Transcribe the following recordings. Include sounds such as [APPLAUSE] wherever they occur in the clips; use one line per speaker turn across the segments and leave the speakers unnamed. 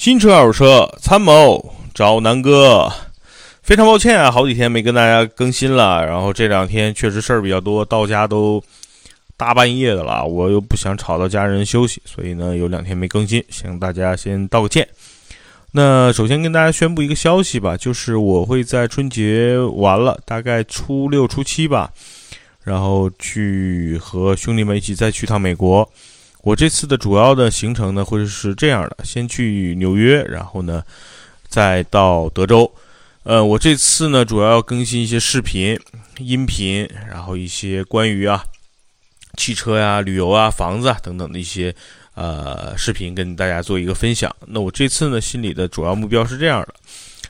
新车二手车参谋找南哥，非常抱歉啊，好几天没跟大家更新了。然后这两天确实事儿比较多，到家都大半夜的了，我又不想吵到家人休息，所以呢有两天没更新，向大家先道个歉。那首先跟大家宣布一个消息吧，就是我会在春节完了，大概初六初七吧，然后去和兄弟们一起再去趟美国。我这次的主要的行程呢，会是这样的：先去纽约，然后呢，再到德州。呃，我这次呢，主要要更新一些视频、音频，然后一些关于啊汽车呀、旅游啊、房子啊等等的一些呃视频，跟大家做一个分享。那我这次呢，心里的主要目标是这样的，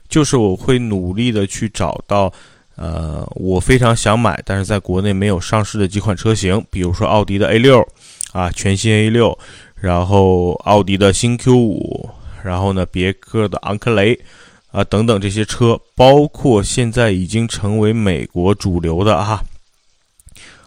就是我会努力的去找到呃我非常想买，但是在国内没有上市的几款车型，比如说奥迪的 A 六。啊，全新 A 六，然后奥迪的新 Q 五，然后呢，别克的昂克雷，啊，等等这些车，包括现在已经成为美国主流的啊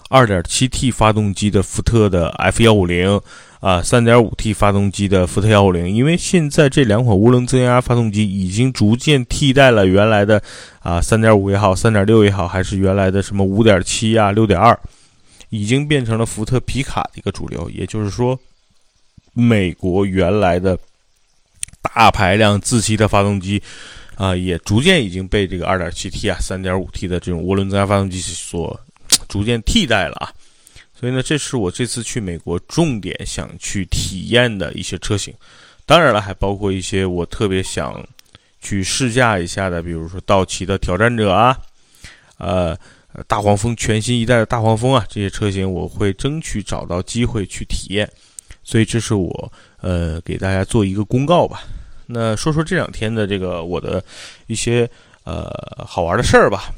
，2.7T 发动机的福特的 F150，啊，3.5T 发动机的福特150，因为现在这两款涡轮增压发动机已经逐渐替代了原来的啊3.5也好，3.6也好，还是原来的什么5.7啊、6.2。已经变成了福特皮卡的一个主流，也就是说，美国原来的大排量自吸的发动机啊，也逐渐已经被这个 2.7T 啊、3.5T 的这种涡轮增压发动机所 [TSK] 逐渐替代了啊。所以呢，这是我这次去美国重点想去体验的一些车型。当然了，还包括一些我特别想去试驾一下的，比如说道奇的挑战者啊，呃。大黄蜂全新一代的大黄蜂啊，这些车型我会争取找到机会去体验，所以这是我呃给大家做一个公告吧。那说说这两天的这个我的一些呃好玩的事儿吧。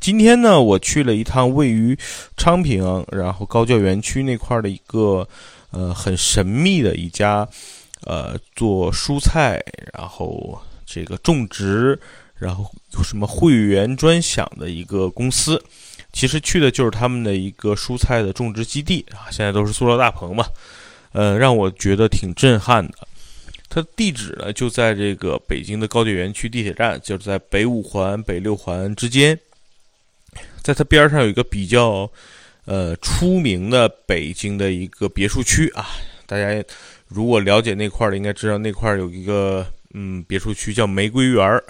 今天呢，我去了一趟位于昌平，然后高教园区那块的一个呃很神秘的一家呃做蔬菜，然后这个种植。然后有什么会员专享的一个公司，其实去的就是他们的一个蔬菜的种植基地啊，现在都是塑料大棚嘛，呃，让我觉得挺震撼的。它地址呢就在这个北京的高铁园区地铁站，就是在北五环、北六环之间，在它边上有一个比较呃出名的北京的一个别墅区啊，大家如果了解那块的，应该知道那块有一个嗯别墅区叫玫瑰园儿。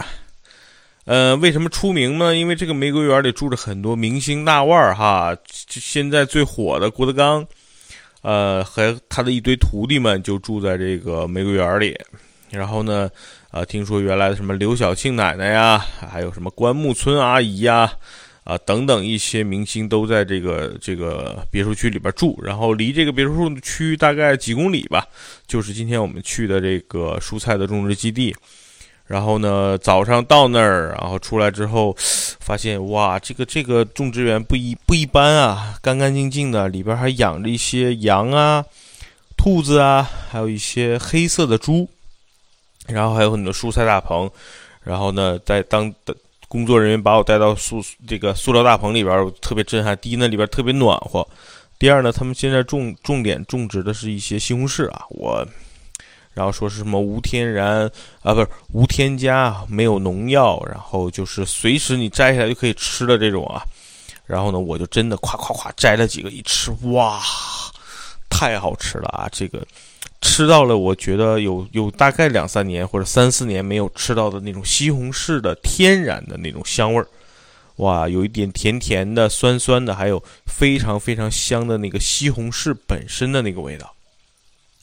呃，为什么出名呢？因为这个玫瑰园里住着很多明星大腕儿哈。现在最火的郭德纲，呃，和他的一堆徒弟们就住在这个玫瑰园里。然后呢，啊，听说原来的什么刘晓庆奶奶呀，还有什么关木村阿姨呀，啊，等等一些明星都在这个这个别墅区里边住。然后离这个别墅区大概几公里吧，就是今天我们去的这个蔬菜的种植基地。然后呢，早上到那儿，然后出来之后，发现哇，这个这个种植园不一不一般啊，干干净净的，里边还养着一些羊啊、兔子啊，还有一些黑色的猪，然后还有很多蔬菜大棚。然后呢，在当的工作人员把我带到塑这个塑料大棚里边，特别震撼。第一呢，里边特别暖和；第二呢，他们现在种重点种植的是一些西红柿啊，我。然后说是什么无天然啊，不是无添加，没有农药，然后就是随时你摘下来就可以吃的这种啊。然后呢，我就真的夸夸夸摘了几个，一吃哇，太好吃了啊！这个吃到了，我觉得有有大概两三年或者三四年没有吃到的那种西红柿的天然的那种香味儿，哇，有一点甜甜的、酸酸的，还有非常非常香的那个西红柿本身的那个味道，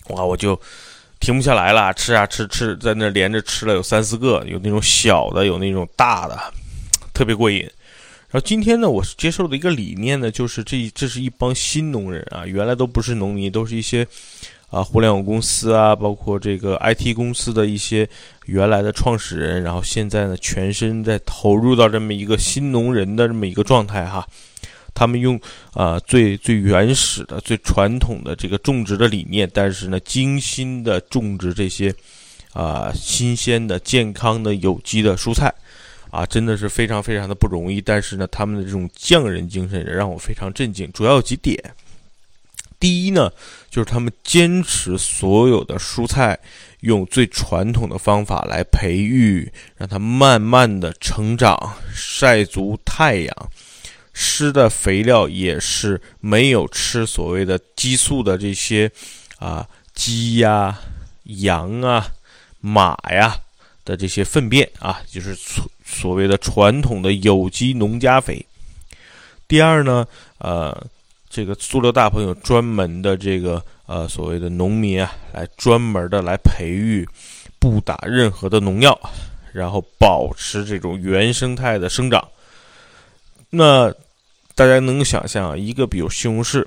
哇，我就。停不下来了，吃啊吃吃，在那连着吃了有三四个，有那种小的，有那种大的，特别过瘾。然后今天呢，我是接受的一个理念呢，就是这这是一帮新农人啊，原来都不是农民，都是一些啊互联网公司啊，包括这个 IT 公司的一些原来的创始人，然后现在呢，全身在投入到这么一个新农人的这么一个状态哈。他们用啊最最原始的、最传统的这个种植的理念，但是呢，精心的种植这些啊新鲜的、健康的、有机的蔬菜，啊，真的是非常非常的不容易。但是呢，他们的这种匠人精神也让我非常震惊。主要有几点：第一呢，就是他们坚持所有的蔬菜用最传统的方法来培育，让它慢慢的成长，晒足太阳，施的肥料也是没有吃所谓的激素的这些啊鸡呀、羊啊、马呀的这些粪便啊，就是所所谓的传统的有机农家肥。第二呢，呃。这个塑料大棚有专门的这个呃所谓的农民啊，来专门的来培育，不打任何的农药，然后保持这种原生态的生长。那大家能够想象啊，一个比如西红柿，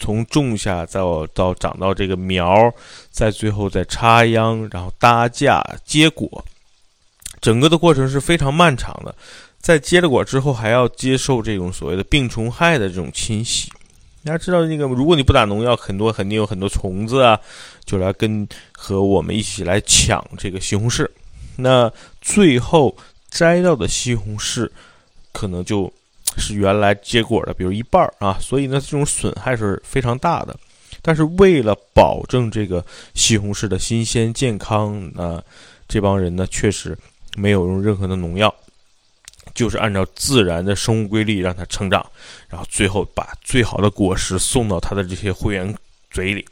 从种下到到长到这个苗，在最后再插秧，然后搭架结果，整个的过程是非常漫长的。在结了果之后，还要接受这种所谓的病虫害的这种侵袭。大家知道那个，如果你不打农药，很多肯定有很多虫子啊，就来跟和我们一起来抢这个西红柿。那最后摘到的西红柿，可能就是原来结果的，比如一半啊。所以呢，这种损害是非常大的。但是为了保证这个西红柿的新鲜健康，那这帮人呢，确实没有用任何的农药。就是按照自然的生物规律让它成长，然后最后把最好的果实送到他的这些会员嘴里。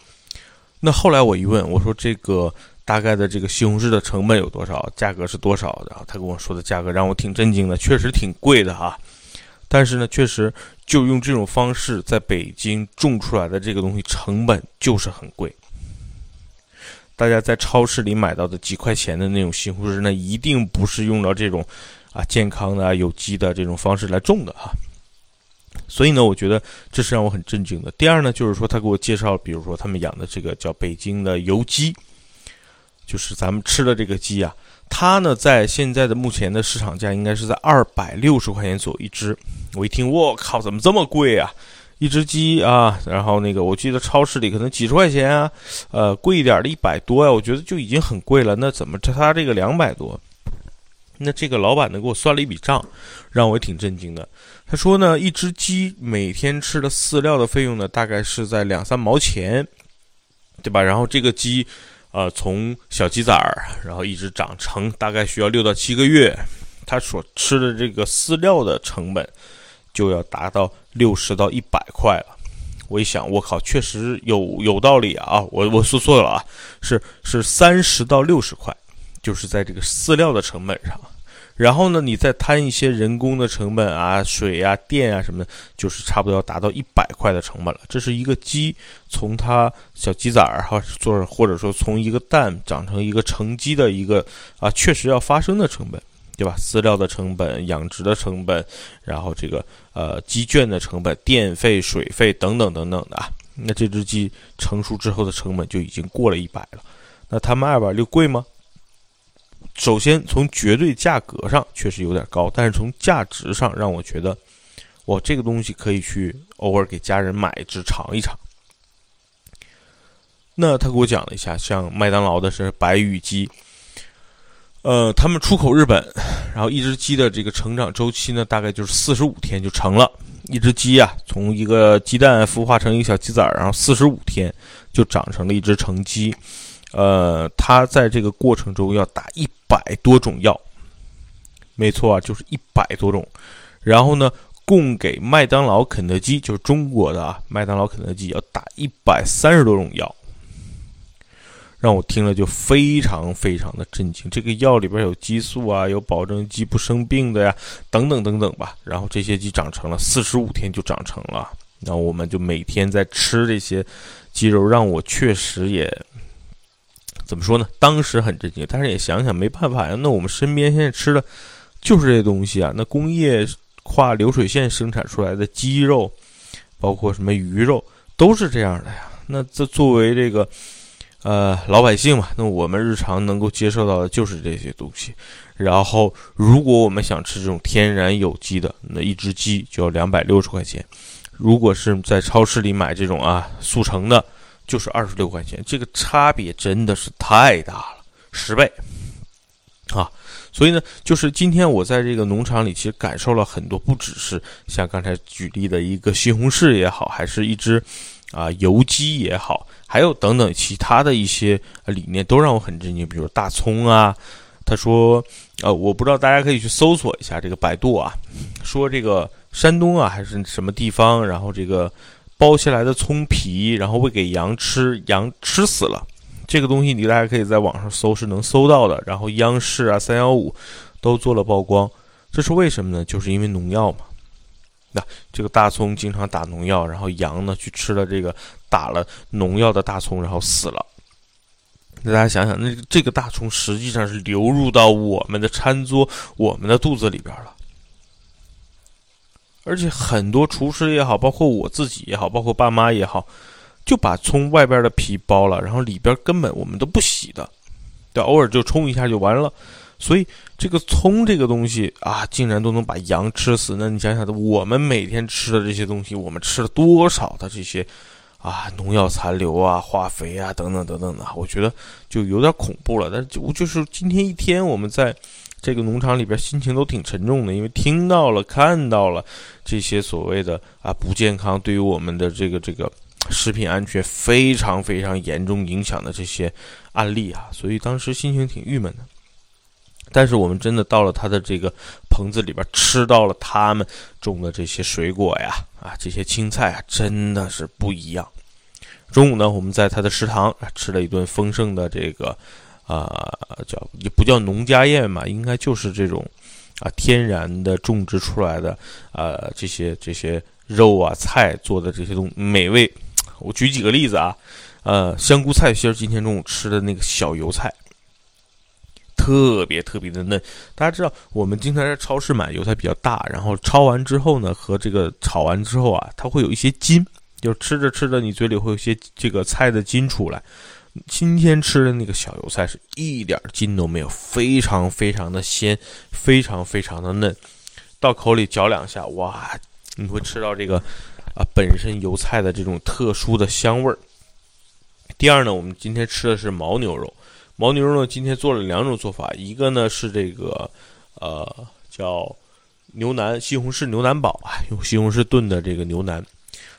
那后来我一问，我说这个大概的这个西红柿的成本有多少，价格是多少？然后他跟我说的价格让我挺震惊的，确实挺贵的哈。但是呢，确实就用这种方式在北京种出来的这个东西成本就是很贵。大家在超市里买到的几块钱的那种西红柿，那一定不是用到这种。啊，健康的、有机的这种方式来种的哈，所以呢，我觉得这是让我很震惊的。第二呢，就是说他给我介绍，比如说他们养的这个叫北京的油鸡，就是咱们吃的这个鸡啊，它呢在现在的目前的市场价应该是在二百六十块钱左右一只。我一听，我靠，怎么这么贵啊？一只鸡啊，然后那个我记得超市里可能几十块钱啊，呃，贵一点的一百多呀，我觉得就已经很贵了。那怎么它这个两百多？那这个老板呢给我算了一笔账，让我也挺震惊的。他说呢，一只鸡每天吃的饲料的费用呢，大概是在两三毛钱，对吧？然后这个鸡，呃，从小鸡仔儿，然后一直长成，大概需要六到七个月，它所吃的这个饲料的成本就要达到六十到一百块了。我一想，我靠，确实有有道理啊！我我说错了啊，是是三十到六十块。就是在这个饲料的成本上，然后呢，你再摊一些人工的成本啊，水啊、电啊什么的，就是差不多要达到一百块的成本了。这是一个鸡从它小鸡仔儿哈做，或者说从一个蛋长成一个成鸡的一个啊，确实要发生的成本，对吧？饲料的成本、养殖的成本，然后这个呃鸡圈的成本、电费、水费等等等等的啊，那这只鸡成熟之后的成本就已经过了一百了。那他们二百六贵吗？首先，从绝对价格上确实有点高，但是从价值上让我觉得，我这个东西可以去偶尔给家人买一只尝一尝。那他给我讲了一下，像麦当劳的是白羽鸡，呃，他们出口日本，然后一只鸡的这个成长周期呢，大概就是四十五天就成了。一只鸡啊，从一个鸡蛋孵化成一个小鸡仔，然后四十五天就长成了一只成鸡。呃，它在这个过程中要打一百多种药，没错啊，就是一百多种。然后呢，供给麦当劳、肯德基，就是中国的啊，麦当劳、肯德基要打一百三十多种药，让我听了就非常非常的震惊。这个药里边有激素啊，有保证鸡不生病的呀，等等等等吧。然后这些鸡长成了，四十五天就长成了。那我们就每天在吃这些鸡肉，让我确实也。怎么说呢？当时很震惊，但是也想想没办法呀。那我们身边现在吃的，就是这些东西啊。那工业化流水线生产出来的鸡肉，包括什么鱼肉，都是这样的呀。那这作为这个呃老百姓嘛，那我们日常能够接受到的就是这些东西。然后，如果我们想吃这种天然有机的，那一只鸡就要两百六十块钱。如果是在超市里买这种啊速成的。就是二十六块钱，这个差别真的是太大了，十倍啊！所以呢，就是今天我在这个农场里，其实感受了很多，不只是像刚才举例的一个西红柿也好，还是一只啊油鸡也好，还有等等其他的一些理念都让我很震惊，比如大葱啊。他说，呃，我不知道大家可以去搜索一下这个百度啊，说这个山东啊还是什么地方，然后这个剥下来的葱皮，然后喂给羊吃，羊吃死了。这个东西你大家可以在网上搜是能搜到的。然后央视啊、三幺五都做了曝光，这是为什么呢？就是因为农药嘛。那这个大葱经常打农药，然后羊呢去吃了这个打了农药的大葱，然后死了。那大家想想，那这个大葱实际上是流入到我们的餐桌、我们的肚子里边了。而且很多厨师也好，包括我自己也好，包括爸妈也好，就把葱外边的皮剥了，然后里边根本我们都不洗的，对，偶尔就冲一下就完了。所以这个葱这个东西啊，竟然都能把羊吃死。那你想想，我们每天吃的这些东西，我们吃了多少的这些？啊，农药残留啊，化肥啊，等等等等的，我觉得就有点恐怖了。但就就是今天一天，我们在这个农场里边，心情都挺沉重的，因为听到了、看到了这些所谓的啊不健康，对于我们的这个这个食品安全非常非常严重影响的这些案例啊，所以当时心情挺郁闷的。但是我们真的到了他的这个棚子里边，吃到了他们种的这些水果呀，啊，这些青菜啊，真的是不一样。中午呢，我们在他的食堂吃了一顿丰盛的这个，啊，叫也不叫农家宴嘛，应该就是这种啊天然的种植出来的啊这些这些肉啊菜做的这些东美味。我举几个例子啊，呃，香菇菜心儿，今天中午吃的那个小油菜。特别特别的嫩，大家知道，我们经常在超市买油菜比较大，然后焯完之后呢，和这个炒完之后啊，它会有一些筋，就吃着吃着，你嘴里会有些这个菜的筋出来。今天吃的那个小油菜是一点筋都没有，非常非常的鲜，非常非常的嫩，到口里嚼两下，哇，你会吃到这个啊本身油菜的这种特殊的香味儿。第二呢，我们今天吃的是牦牛肉。牦牛肉呢，今天做了两种做法，一个呢是这个，呃，叫牛腩西红柿牛腩煲啊，用西红柿炖的这个牛腩。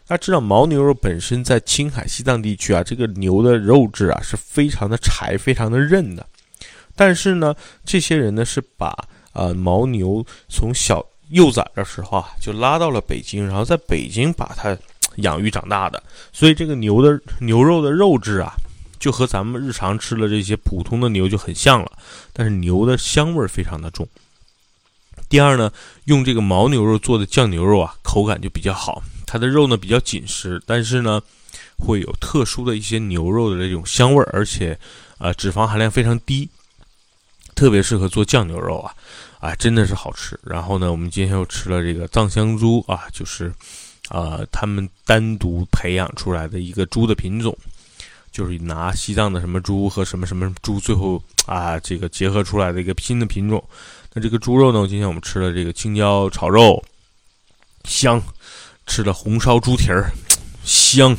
大家知道牦牛肉本身在青海、西藏地区啊，这个牛的肉质啊是非常的柴、非常的韧的。但是呢，这些人呢是把呃牦牛从小幼崽的时候啊就拉到了北京，然后在北京把它养育长大的，所以这个牛的牛肉的肉质啊。就和咱们日常吃的这些普通的牛就很像了，但是牛的香味非常的重。第二呢，用这个牦牛肉做的酱牛肉啊，口感就比较好，它的肉呢比较紧实，但是呢会有特殊的一些牛肉的这种香味，而且啊脂肪含量非常低，特别适合做酱牛肉啊，啊真的是好吃。然后呢，我们今天又吃了这个藏香猪啊，就是啊他们单独培养出来的一个猪的品种。就是拿西藏的什么猪和什么什么猪，最后啊，这个结合出来的一个新的品种。那这个猪肉呢？今天我们吃了这个青椒炒肉，香；吃了红烧猪蹄儿，香；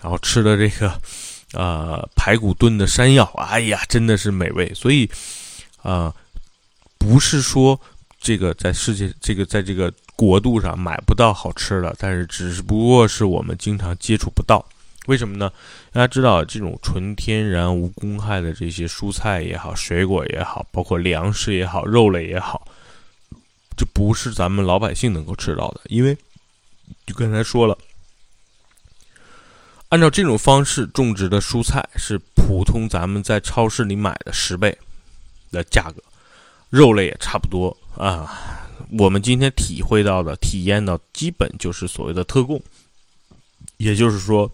然后吃了这个呃排骨炖的山药，哎呀，真的是美味。所以啊，不是说这个在世界这个在这个国度上买不到好吃的，但是只不过是我们经常接触不到。为什么呢？大家知道，这种纯天然无公害的这些蔬菜也好、水果也好，包括粮食也好、肉类也好，这不是咱们老百姓能够吃到的。因为就刚才说了，按照这种方式种植的蔬菜是普通咱们在超市里买的十倍的价格，肉类也差不多啊。我们今天体会到的、体验到，基本就是所谓的特供，也就是说。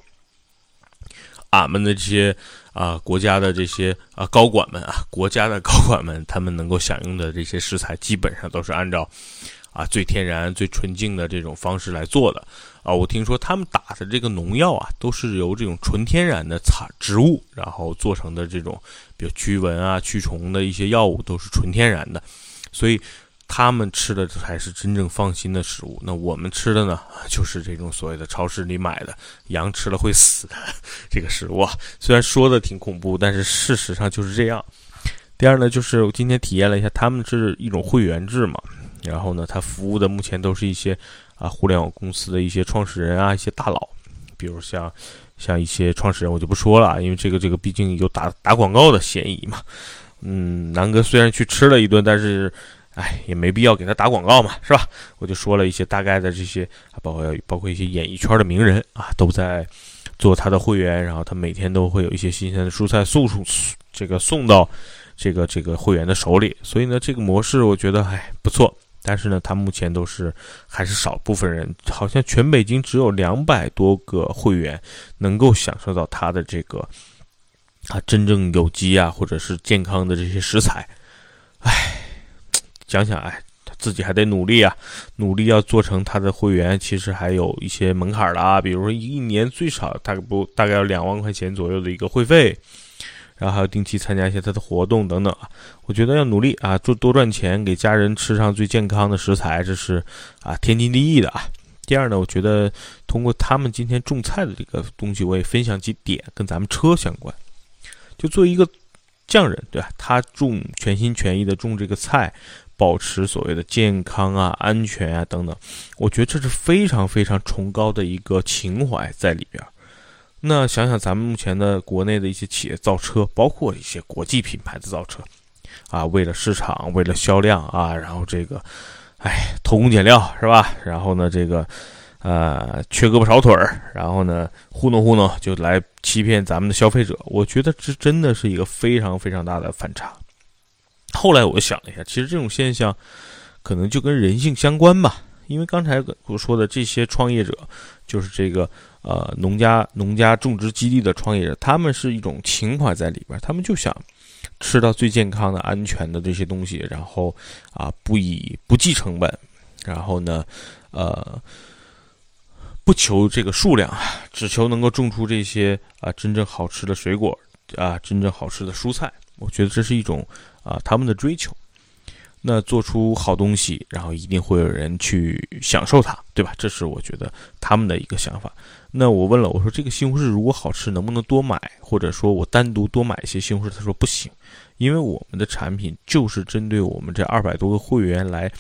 俺们的这些啊，国家的这些啊高管们啊，国家的高管们，他们能够享用的这些食材，基本上都是按照啊最天然、最纯净的这种方式来做的啊。我听说他们打的这个农药啊，都是由这种纯天然的草植物，然后做成的这种，比如驱蚊啊、驱虫的一些药物，都是纯天然的，所以。他们吃的才是真正放心的食物，那我们吃的呢，[LAUGHS] 就是这种所谓的超市里买的羊吃了会死的 [LAUGHS] 这个食物啊。虽然说的挺恐怖，但是事实上就是这样。第二呢，就是我今天体验了一下，他们是一种会员制嘛，然后呢，他服务的目前都是一些啊互联网公司的一些创始人啊，一些大佬，比如像像一些创始人，我就不说了，因为这个这个毕竟有打打广告的嫌疑嘛。嗯，南哥虽然去吃了一顿，但是，哎，也没必要给他打广告嘛，是吧？我就说了一些大概的这些，包括包括一些演艺圈的名人啊，都在做他的会员，然后他每天都会有一些新鲜的蔬菜送出，这个送到这个这个会员的手里。所以呢，这个模式我觉得哎不错。但是呢，他目前都是还是少部分人，好像全北京只有两百多个会员能够享受到他的这个。啊，真正有机啊，或者是健康的这些食材，哎，想想哎，他自己还得努力啊，努力要做成他的会员，其实还有一些门槛的啊，比如说一年最少大概不大概要两万块钱左右的一个会费，然后还要定期参加一些他的活动等等啊，我觉得要努力啊，做多赚钱，给家人吃上最健康的食材，这是啊天经地义的啊。第二呢，我觉得通过他们今天种菜的这个东西，我也分享几点跟咱们车相关。就作为一个匠人，对吧？他种全心全意的种这个菜，保持所谓的健康啊、安全啊等等，我觉得这是非常非常崇高的一个情怀在里边。那想想咱们目前的国内的一些企业造车，包括一些国际品牌的造车，啊，为了市场，为了销量啊，然后这个，哎，偷工减料是吧？然后呢，这个。呃，缺胳膊少腿儿，然后呢，糊弄糊弄就来欺骗咱们的消费者。我觉得这真的是一个非常非常大的反差。后来我想了一下，其实这种现象可能就跟人性相关吧。因为刚才我说的这些创业者，就是这个呃农家农家种植基地的创业者，他们是一种情怀在里边，他们就想吃到最健康的、安全的这些东西，然后啊不以不计成本，然后呢，呃。不求这个数量，只求能够种出这些啊真正好吃的水果啊，真正好吃的蔬菜。我觉得这是一种啊他们的追求。那做出好东西，然后一定会有人去享受它，对吧？这是我觉得他们的一个想法。那我问了，我说这个西红柿如果好吃，能不能多买？或者说我单独多买一些西红柿？他说不行，因为我们的产品就是针对我们这二百多个会员来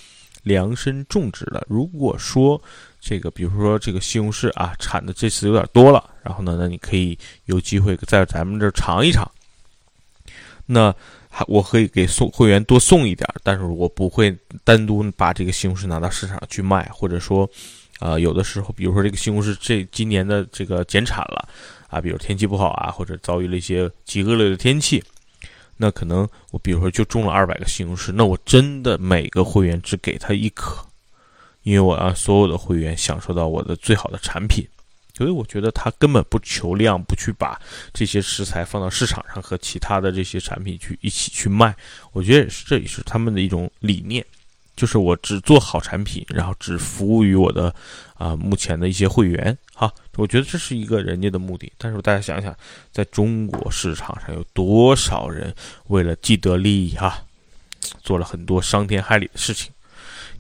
量身种植的。如果说这个，比如说这个西红柿啊，产的这次有点多了，然后呢，那你可以有机会在咱们这儿尝一尝。那还我可以给送会员多送一点，但是我不会单独把这个西红柿拿到市场去卖，或者说，呃，有的时候，比如说这个西红柿这今年的这个减产了啊，比如天气不好啊，或者遭遇了一些极恶劣的天气，那可能我比如说就种了二百个西红柿，那我真的每个会员只给他一颗。因为我让所有的会员享受到我的最好的产品，所以我觉得他根本不求量，不去把这些食材放到市场上和其他的这些产品去一起去卖。我觉得也是，这也是他们的一种理念，就是我只做好产品，然后只服务于我的啊目前的一些会员。哈，我觉得这是一个人家的目的。但是大家想想，在中国市场上有多少人为了既得利益哈，做了很多伤天害理的事情？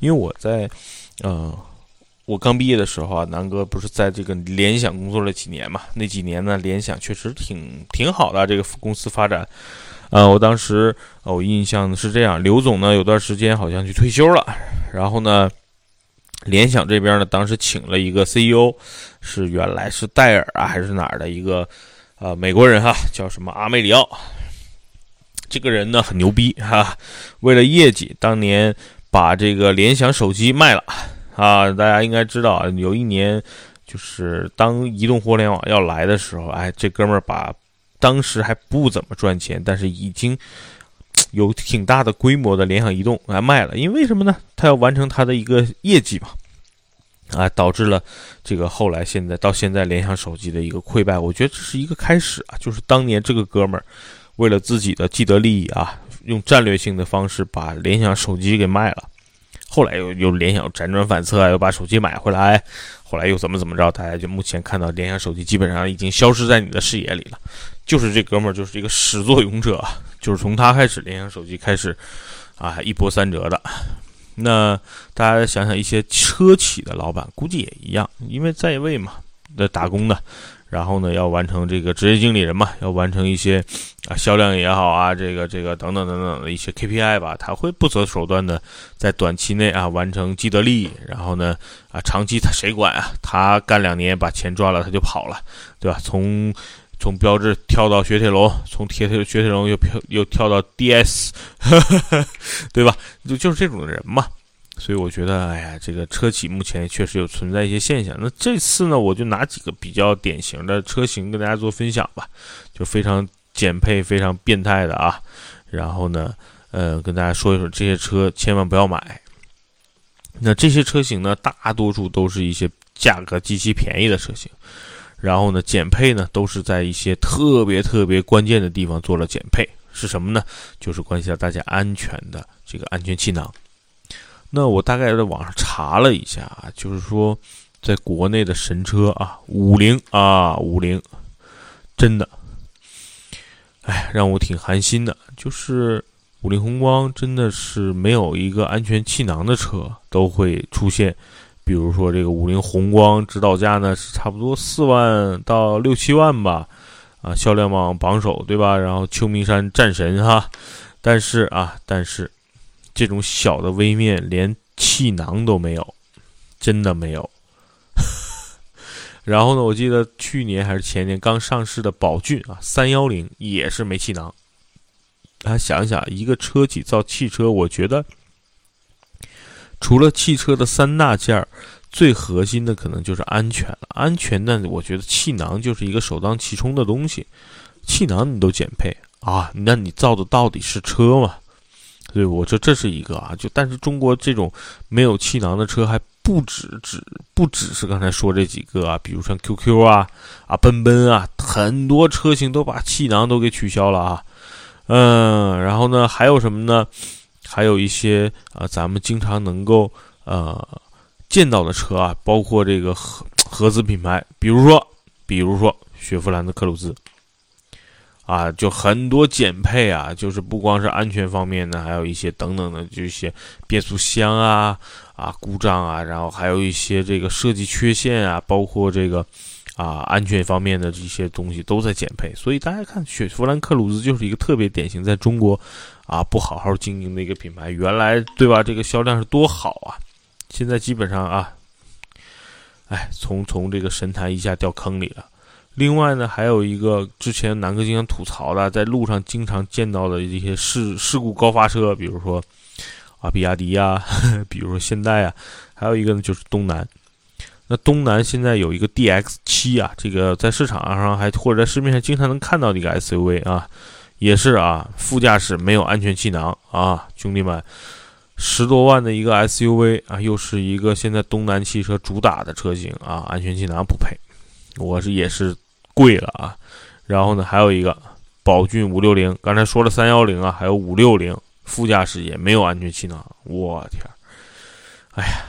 因为我在。呃，我刚毕业的时候啊，南哥不是在这个联想工作了几年嘛？那几年呢，联想确实挺挺好的，这个公司发展。呃，我当时我印象是这样，刘总呢有段时间好像去退休了，然后呢，联想这边呢当时请了一个 CEO，是原来是戴尔啊还是哪儿的一个呃美国人哈，叫什么阿梅里奥。这个人呢很牛逼哈，为了业绩，当年。把这个联想手机卖了啊！大家应该知道啊，有一年就是当移动互联网要来的时候，哎，这哥们儿把当时还不怎么赚钱，但是已经有挺大的规模的联想移动来卖了。因为什么呢？他要完成他的一个业绩嘛，啊，导致了这个后来现在到现在联想手机的一个溃败。我觉得这是一个开始啊，就是当年这个哥们儿为了自己的既得利益啊。用战略性的方式把联想手机给卖了，后来又又联想辗转反侧啊，又把手机买回来，后来又怎么怎么着？大家就目前看到联想手机基本上已经消失在你的视野里了。就是这哥们儿就是一个始作俑者，就是从他开始，联想手机开始啊一波三折的。那大家想想，一些车企的老板估计也一样，因为在位嘛那打工的，然后呢，要完成这个职业经理人嘛，要完成一些啊销量也好啊，这个这个等等等等的一些 KPI 吧，他会不择手段的在短期内啊完成既得利益，然后呢啊长期他谁管啊？他干两年把钱赚了他就跑了，对吧？从从标志跳到雪铁龙，从铁铁雪铁龙又跳又跳到 DS，[LAUGHS] 对吧？就就是这种人嘛。所以我觉得，哎呀，这个车企目前确实有存在一些现象。那这次呢，我就拿几个比较典型的车型跟大家做分享吧，就非常减配、非常变态的啊。然后呢，呃，跟大家说一说这些车千万不要买。那这些车型呢，大多数都是一些价格极其便宜的车型。然后呢，减配呢，都是在一些特别特别关键的地方做了减配。是什么呢？就是关系到大家安全的这个安全气囊。那我大概在网上查了一下啊，就是说，在国内的神车啊，五菱啊，五菱，真的，哎，让我挺寒心的。就是五菱宏光真的是没有一个安全气囊的车都会出现，比如说这个五菱宏光指导价呢是差不多四万到六七万吧，啊，销量榜榜首对吧？然后秋名山战神哈，但是啊，但是。这种小的微面连气囊都没有，真的没有。然后呢，我记得去年还是前年刚上市的宝骏啊，三幺零也是没气囊。大家想一想，一个车企造汽车，我觉得除了汽车的三大件儿，最核心的可能就是安全了。安全呢，我觉得气囊就是一个首当其冲的东西。气囊你都减配啊，那你造的到底是车吗？对，我说这是一个啊，就但是中国这种没有气囊的车还不止，只不只是刚才说这几个啊，比如像 QQ 啊、啊奔奔啊，很多车型都把气囊都给取消了啊。嗯，然后呢，还有什么呢？还有一些啊，咱们经常能够呃见到的车啊，包括这个合合资品牌，比如说，比如说雪佛兰的科鲁兹。啊，就很多减配啊，就是不光是安全方面的，还有一些等等的这些变速箱啊啊故障啊，然后还有一些这个设计缺陷啊，包括这个啊安全方面的这些东西都在减配。所以大家看，雪佛兰克鲁兹就是一个特别典型在中国啊不好好经营的一个品牌。原来对吧？这个销量是多好啊，现在基本上啊，哎，从从这个神坛一下掉坑里了。另外呢，还有一个之前南哥经常吐槽的，在路上经常见到的一些事事故高发车，比如说啊，比亚迪呀，[LAUGHS] 比如说现代啊，还有一个呢就是东南。那东南现在有一个 DX 七啊，这个在市场上还或者在市面上经常能看到的一个 SUV 啊，也是啊，副驾驶没有安全气囊啊，兄弟们，十多万的一个 SUV 啊，又是一个现在东南汽车主打的车型啊，安全气囊不配，我是也是。贵了啊，然后呢，还有一个宝骏五六零，刚才说了三幺零啊，还有五六零，副驾驶也没有安全气囊，我天，哎呀，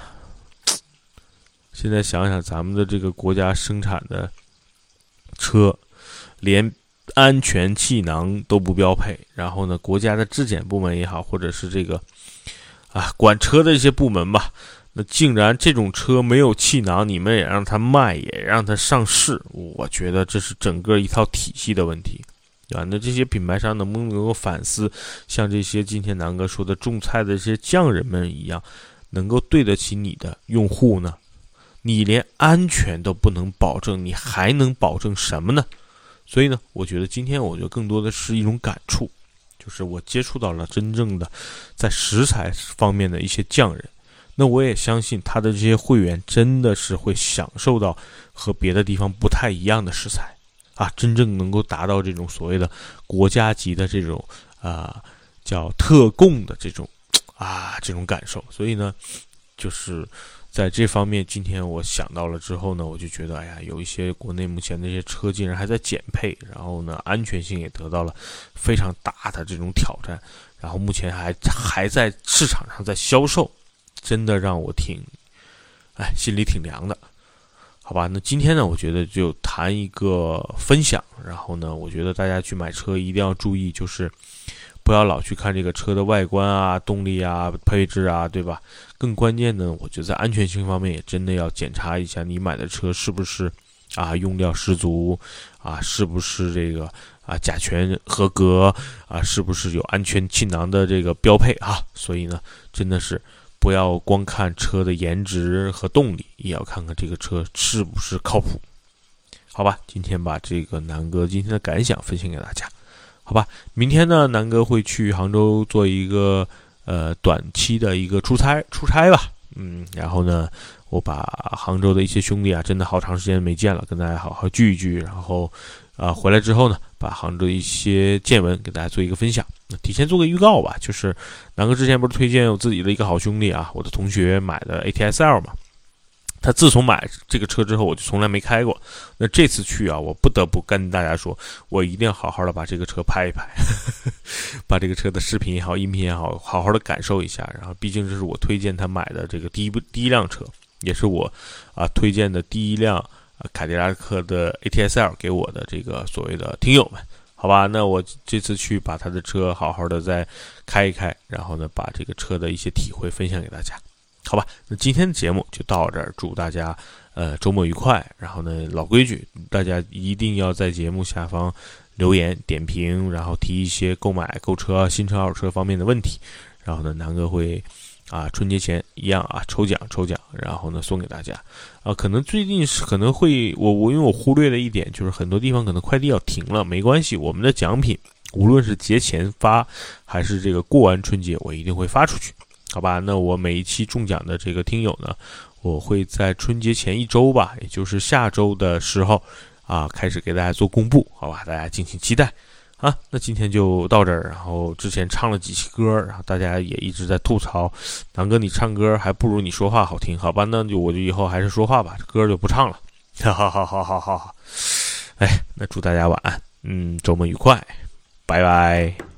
现在想想咱们的这个国家生产的车，连安全气囊都不标配，然后呢，国家的质检部门也好，或者是这个啊管车的一些部门吧。那竟然这种车没有气囊，你们也让它卖，也让它上市？我觉得这是整个一套体系的问题，对吧？那这些品牌商能不能够反思，像这些今天南哥说的种菜的这些匠人们一样，能够对得起你的用户呢？你连安全都不能保证，你还能保证什么呢？所以呢，我觉得今天我觉得更多的是一种感触，就是我接触到了真正的在食材方面的一些匠人。那我也相信他的这些会员真的是会享受到和别的地方不太一样的食材啊，真正能够达到这种所谓的国家级的这种啊叫特供的这种啊这种感受。所以呢，就是在这方面，今天我想到了之后呢，我就觉得，哎呀，有一些国内目前那些车竟然还在减配，然后呢，安全性也得到了非常大的这种挑战，然后目前还还在市场上在销售。真的让我挺，哎，心里挺凉的，好吧？那今天呢，我觉得就谈一个分享。然后呢，我觉得大家去买车一定要注意，就是不要老去看这个车的外观啊、动力啊、配置啊，对吧？更关键呢，我觉得在安全性方面也真的要检查一下，你买的车是不是啊，用料十足啊，是不是这个啊甲醛合格啊，是不是有安全气囊的这个标配啊？所以呢，真的是不要光看车的颜值和动力，也要看看这个车是不是靠谱。好吧，今天把这个南哥今天的感想分享给大家。好吧，明天呢，南哥会去杭州做一个呃短期的一个出差出差吧。嗯，然后呢，我把杭州的一些兄弟啊，真的好长时间没见了，跟大家好好聚一聚。然后啊，回来之后呢，把杭州一些见闻给大家做一个分享。提前做个预告吧，就是南哥之前不是推荐我自己的一个好兄弟啊，我的同学买的 ATS-L 嘛。他自从买这个车之后，我就从来没开过。那这次去啊，我不得不跟大家说，我一定要好好的把这个车拍一拍，[LAUGHS] 把这个车的视频也好、音频也好，好好的感受一下。然后，毕竟这是我推荐他买的这个第一部第一辆车，也是我啊推荐的第一辆凯迪拉克的 ATS-L 给我的这个所谓的听友们，好吧？那我这次去把他的车好好的再开一开，然后呢，把这个车的一些体会分享给大家。好吧，那今天的节目就到这儿。祝大家呃周末愉快。然后呢，老规矩，大家一定要在节目下方留言点评，然后提一些购买购车、新车、二手车方面的问题。然后呢，南哥会啊春节前一样啊抽奖抽奖，然后呢送给大家。啊，可能最近是可能会我我因为我忽略了一点，就是很多地方可能快递要停了，没关系，我们的奖品无论是节前发还是这个过完春节，我一定会发出去。好吧，那我每一期中奖的这个听友呢，我会在春节前一周吧，也就是下周的时候啊，开始给大家做公布，好吧，大家敬请期待啊。那今天就到这儿，然后之前唱了几期歌，然后大家也一直在吐槽，南哥你唱歌还不如你说话好听，好吧，那就我就以后还是说话吧，歌就不唱了。[LAUGHS] 哈哈哈哈哈哈！哎，那祝大家晚安，嗯，周末愉快，拜拜。